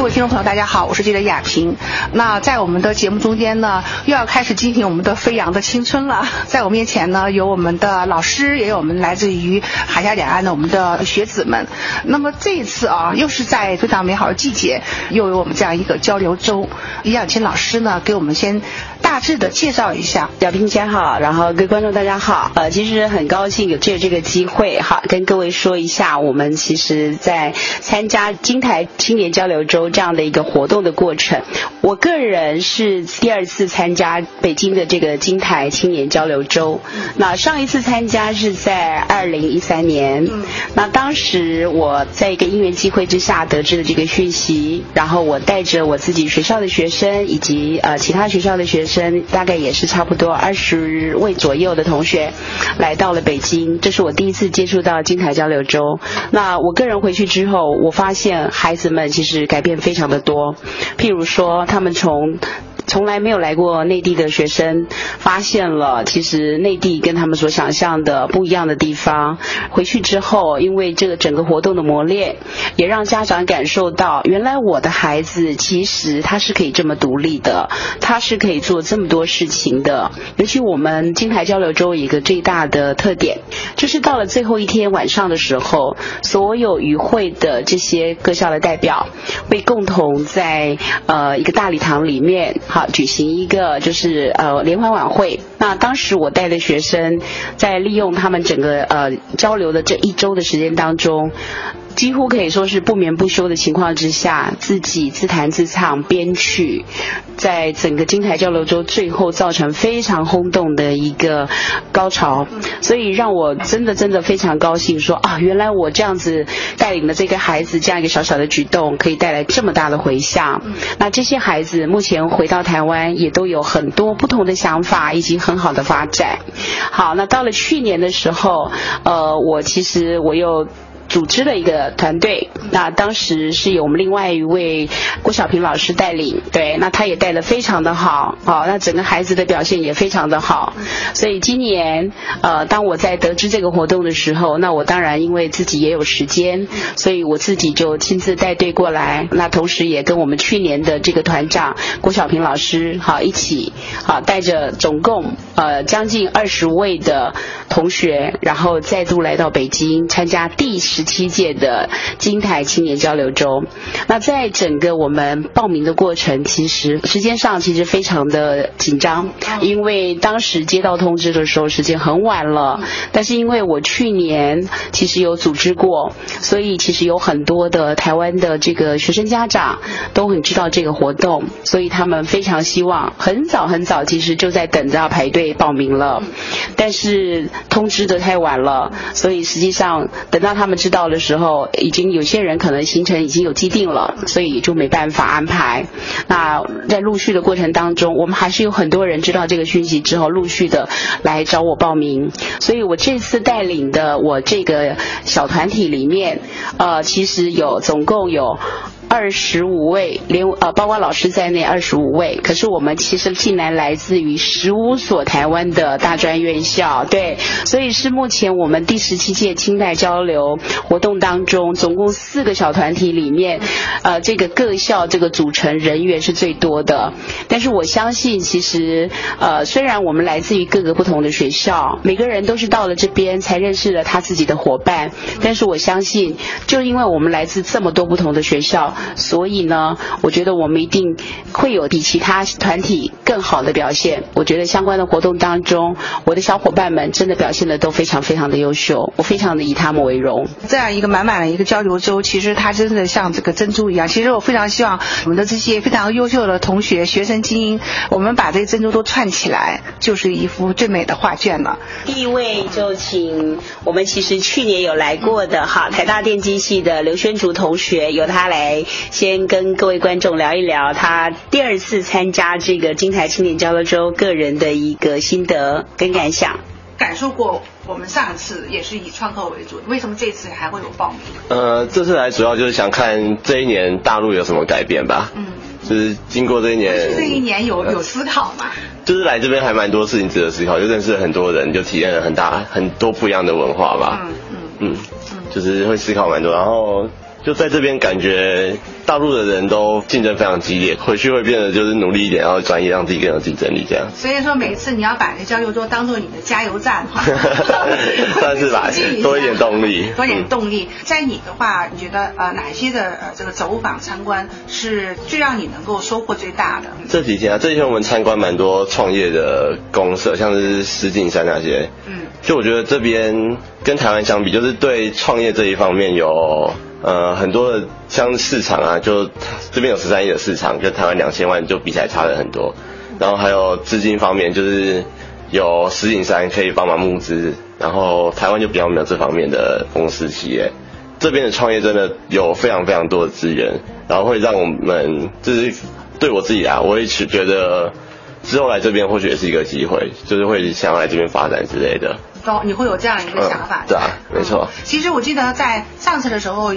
各位听众朋友，大家好，我是记者雅萍。那在我们的节目中间呢，又要开始进行我们的飞扬的青春了。在我面前呢，有我们的老师，也有我们来自于海峡两岸的我们的学子们。那么这一次啊，又是在非常美好的季节，又有我们这样一个交流周。李养琴老师呢，给我们先大致的介绍一下。雅萍姐好，然后各位观众大家好。呃，其实很高兴有借这个机会哈，跟各位说一下，我们其实在参加金台青年交流周这样的一个活动的过程。我个人是第二次参加北京的这个金台青年交流周，那上一次参加是在二零一三年，那当时我在一个因缘机会之下得知了这个讯息，然后我带着我自己学校的学生以及呃其他学校的学生，大概也是差不多二十位左右的同学，来到了北京，这是我第一次接触到金台交流周。那我个人回去之后，我发现孩子们其实改变非常的多，譬如说他们从从来没有来过内地的学生，发现了其实内地跟他们所想象的不一样的地方。回去之后，因为这个整个活动的磨练，也让家长感受到，原来我的孩子其实他是可以这么独立的，他是可以做这么多事情的。尤其我们金台交流周一个最大的特点，就是到了最后一天晚上的时候，所有与会的这些各校的代表会共同在呃一个大礼堂里面。好，举行一个就是呃联欢晚会。那当时我带的学生在利用他们整个呃交流的这一周的时间当中。几乎可以说是不眠不休的情况之下，自己自弹自唱编曲，在整个金台交流周最后造成非常轰动的一个高潮，所以让我真的真的非常高兴，说啊，原来我这样子带领的这个孩子这样一个小小的举动，可以带来这么大的回响。那这些孩子目前回到台湾，也都有很多不同的想法以及很很好的发展。好，那到了去年的时候，呃，我其实我又。组织了一个团队，那当时是由我们另外一位郭小平老师带领，对，那他也带的非常的好，好，那整个孩子的表现也非常的好，所以今年，呃，当我在得知这个活动的时候，那我当然因为自己也有时间，所以我自己就亲自带队过来，那同时也跟我们去年的这个团长郭小平老师，好一起，好带着总共呃将近二十位的同学，然后再度来到北京参加第十。十七届的金台青年交流周，那在整个我们报名的过程，其实时间上其实非常的紧张，因为当时接到通知的时候时间很晚了。但是因为我去年其实有组织过，所以其实有很多的台湾的这个学生家长都很知道这个活动，所以他们非常希望很早很早，其实就在等着要排队报名了。但是通知的太晚了，所以实际上等到他们知到的时候，已经有些人可能行程已经有既定了，所以就没办法安排。那在陆续的过程当中，我们还是有很多人知道这个讯息之后，陆续的来找我报名。所以我这次带领的我这个小团体里面，呃，其实有总共有。二十五位，连呃包括老师在内二十五位。可是我们其实竟然来自于十五所台湾的大专院校，对，所以是目前我们第十七届清代交流活动当中，总共四个小团体里面，呃，这个各校这个组成人员是最多的。但是我相信，其实呃，虽然我们来自于各个不同的学校，每个人都是到了这边才认识了他自己的伙伴，但是我相信，就因为我们来自这么多不同的学校。所以呢，我觉得我们一定会有比其他团体更好的表现。我觉得相关的活动当中，我的小伙伴们真的表现的都非常非常的优秀，我非常的以他们为荣。这样一个满满的一个交流周，其实它真的像这个珍珠一样。其实我非常希望我们的这些非常优秀的同学、学生精英，我们把这些珍珠都串起来，就是一幅最美的画卷了。第一位就请我们其实去年有来过的哈台大电机系的刘宣竹同学，由他来。先跟各位观众聊一聊他第二次参加这个金台青年交流周个人的一个心得跟感想。感受过，我们上次也是以创客为主，为什么这次还会有报名？呃，这次来主要就是想看这一年大陆有什么改变吧。嗯，就是经过这一年，这一年有有思考吗？就是来这边还蛮多事情值得思考，就认识了很多人，就体验了很大很多不一样的文化吧。嗯嗯嗯，就是会思考蛮多，然后。就在这边感觉大陆的人都竞争非常激烈，回去会变得就是努力一点，然后专业让自己更有竞争力这样。所以说每次你要把那交流桌当做你的加油站，算是吧，多一点动力，多一点动力。在你的话，你觉得呃哪些的呃这个走访参观是最让你能够收获最大的？这几天啊，这几天我们参观蛮多创业的公社，像是石景山那些。嗯，就我觉得这边跟台湾相比，就是对创业这一方面有。呃，很多的像市场啊，就这边有十三亿的市场，跟台湾两千万就比起来差了很多。然后还有资金方面，就是有石景山可以帮忙募资，然后台湾就比较没有这方面的公司企业。这边的创业真的有非常非常多的资源，然后会让我们就是对我自己啊，我也是觉得之后来这边或许也是一个机会，就是会想要来这边发展之类的。都你会有这样一个想法，对啊，没错。其实我记得在上次的时候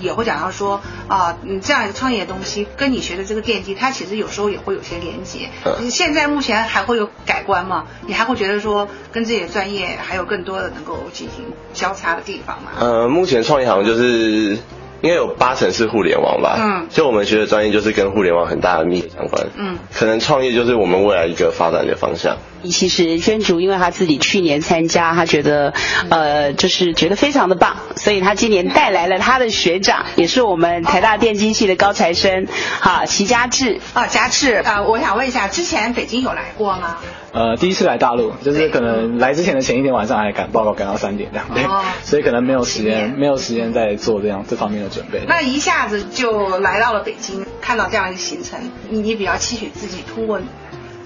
也会讲到说啊，你这样一个创业的东西跟你学的这个电机，它其实有时候也会有些连接。你现在目前还会有改观吗？你还会觉得说跟自己的专业还有更多的能够进行交叉的地方吗？呃，目前创业好像就是。应该有八成是互联网吧，嗯，就我们学的专业就是跟互联网很大的密切相关，嗯，可能创业就是我们未来一个发展的方向。其实宣竹因为他自己去年参加，他觉得呃就是觉得非常的棒，所以他今年带来了他的学长，也是我们台大电机系的高材生，好齐家志啊，家志啊，我想问一下，之前北京有来过吗？呃，第一次来大陆，就是可能来之前的前一天晚上还赶报告赶到三点这样，对，所以可能没有时间，没有时间在做这样这方面的准备。那一下子就来到了北京，看到这样一个行程，你你比较期许自己通过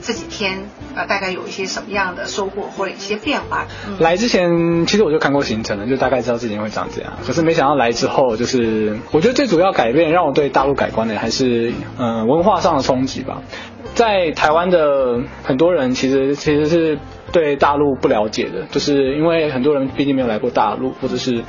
这几天，呃，大概有一些什么样的收获或者一些变化？来之前其实我就看过行程了，就大概知道自己会长这样，可是没想到来之后，就是我觉得最主要改变让我对大陆改观的还是嗯文化上的冲击吧。在台湾的很多人其实其实是对大陆不了解的，就是因为很多人毕竟没有来过大陆，或者是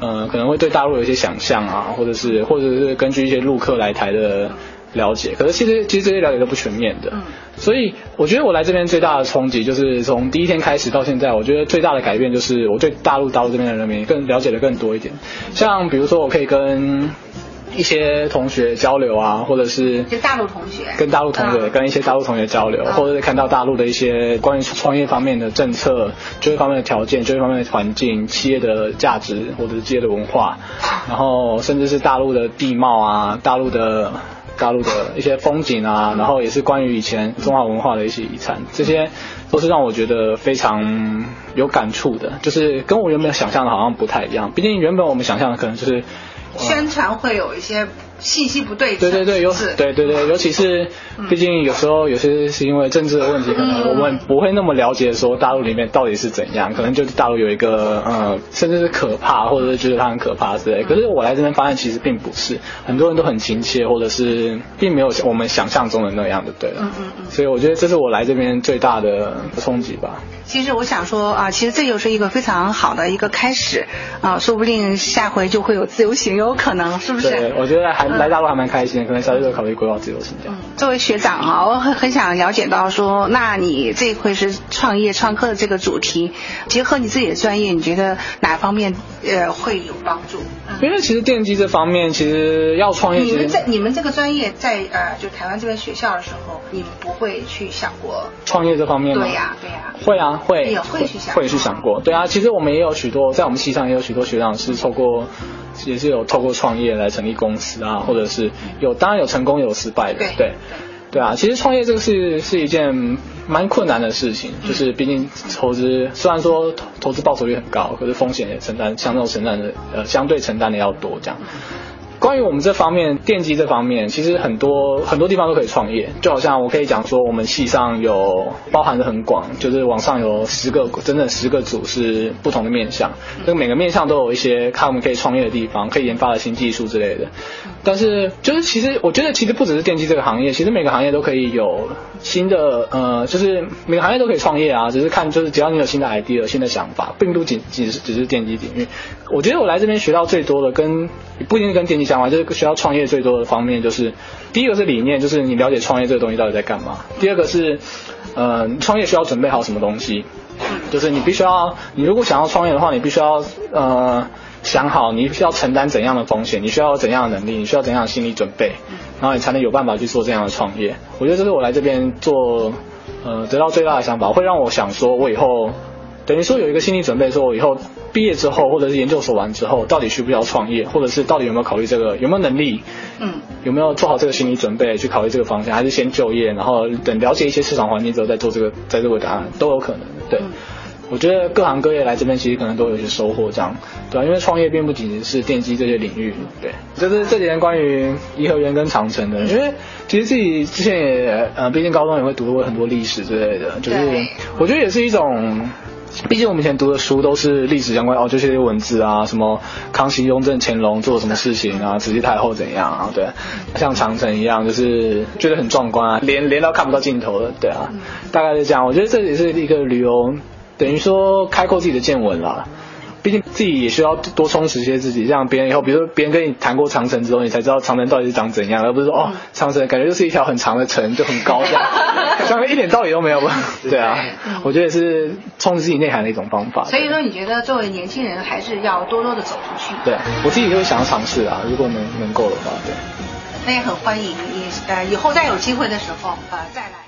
呃可能会对大陆有一些想象啊，或者是或者是根据一些陆客来台的了解，可是其实其实这些了解都不全面的。所以我觉得我来这边最大的冲击就是从第一天开始到现在，我觉得最大的改变就是我对大陆大陆这边的人民更了解的更多一点。像比如说我可以跟。一些同学交流啊，或者是跟大陆同学，跟大陆同学，跟一些大陆同学交流，或者是看到大陆的一些关于创业方面的政策、就业方面的条件、就业方面的环境、企业的价值或者是企业的文化，然后甚至是大陆的地貌啊、大陆的大陆的一些风景啊，然后也是关于以前中华文化的一些遗产，这些都是让我觉得非常有感触的，就是跟我原本想象的好像不太一样。毕竟原本我们想象的可能就是。宣传会有一些。信息不对，对对对，尤对对对，尤其是，毕竟有时候有些是因为政治的问题，可能我们不会那么了解说大陆里面到底是怎样，可能就是大陆有一个呃，甚至是可怕，或者是觉得它很可怕之类。可是我来这边发现其实并不是，很多人都很亲切，或者是并没有我们想象中的那样的，对了。嗯嗯嗯。所以我觉得这是我来这边最大的冲击吧。其实我想说啊，其实这就是一个非常好的一个开始啊，说不定下回就会有自由行，有可能是不是？对，我觉得还。来大陆还蛮开心的，可能小时候考虑规划自由行这样。作为学长啊，我很很想了解到说，那你这一回是创业创客的这个主题，结合你自己的专业，你觉得哪方面呃会有帮助？因为其实电机这方面，其实要创业，你们在你们这个专业在呃就台湾这边学校的时候，你们不会去想过创业这方面吗？对呀，对呀。会啊，会。也会去想。会去想过，对啊。其实我们也有许多，在我们系上也有许多学长是透过。也是有透过创业来成立公司啊，或者是有当然有成功有失败的，对对啊。其实创业这个是是一件蛮困难的事情，就是毕竟投资虽然说投资报酬率很高，可是风险也承担相对承担的呃相对承担的要多这样。关于我们这方面电机这方面，其实很多很多地方都可以创业。就好像我可以讲说，我们系上有包含的很广，就是网上有十个整整十个组是不同的面向，那每个面向都有一些看我们可以创业的地方，可以研发的新技术之类的。但是就是其实我觉得其实不只是电机这个行业，其实每个行业都可以有新的呃，就是每个行业都可以创业啊，只是看就是只要你有新的 idea、新的想法，并不仅仅是只是电机领域。我觉得我来这边学到最多的，跟不一定是跟电机讲完，就是需要创业最多的方面，就是第一个是理念，就是你了解创业这个东西到底在干嘛；第二个是，呃，创业需要准备好什么东西，就是你必须要，你如果想要创业的话，你必须要呃想好你需要承担怎样的风险，你需要怎样的能力，你需要怎样的心理准备，然后你才能有办法去做这样的创业。我觉得这是我来这边做，呃，得到最大的想法，会让我想说，我以后等于说有一个心理准备，说我以后毕业之后或者是研究所完之后，到底需不需要创业，或者是到底有没有考虑这个，有没有能力，嗯，有没有做好这个心理准备去考虑这个方向，还是先就业，然后等了解一些市场环境之后再做这个，再做个答案都有可能，对。我觉得各行各业来这边其实可能都有一些收获，这样，对啊，因为创业并不仅仅是电机这些领域，对。就是这几年关于颐和园跟长城的，因为其实自己之前也，呃，毕竟高中也会读过很多历史之类的，就是我觉得也是一种，毕竟我们以前读的书都是历史相关，哦，就这些文字啊，什么康熙、雍正、乾隆做了什么事情啊，慈禧太后怎样啊，对，像长城一样，就是觉得很壮观啊，连连到看不到尽头了，对啊，大概是这样。我觉得这也是一个旅游。等于说开阔自己的见闻啦，毕竟自己也需要多充实些自己，让别人以后，比如说别人跟你谈过长城之后，你才知道长城到底是长怎样，而不是说哦，长城感觉就是一条很长的城，就很高 这样，长城一点道理都没有吧？对啊，我觉得也是充实自己内涵的一种方法。所以说，你觉得作为年轻人，还是要多多的走出去？对，我自己就是想要尝试啊，如果能能够的话，对。那也很欢迎你，呃，以后再有机会的时候，呃，再来。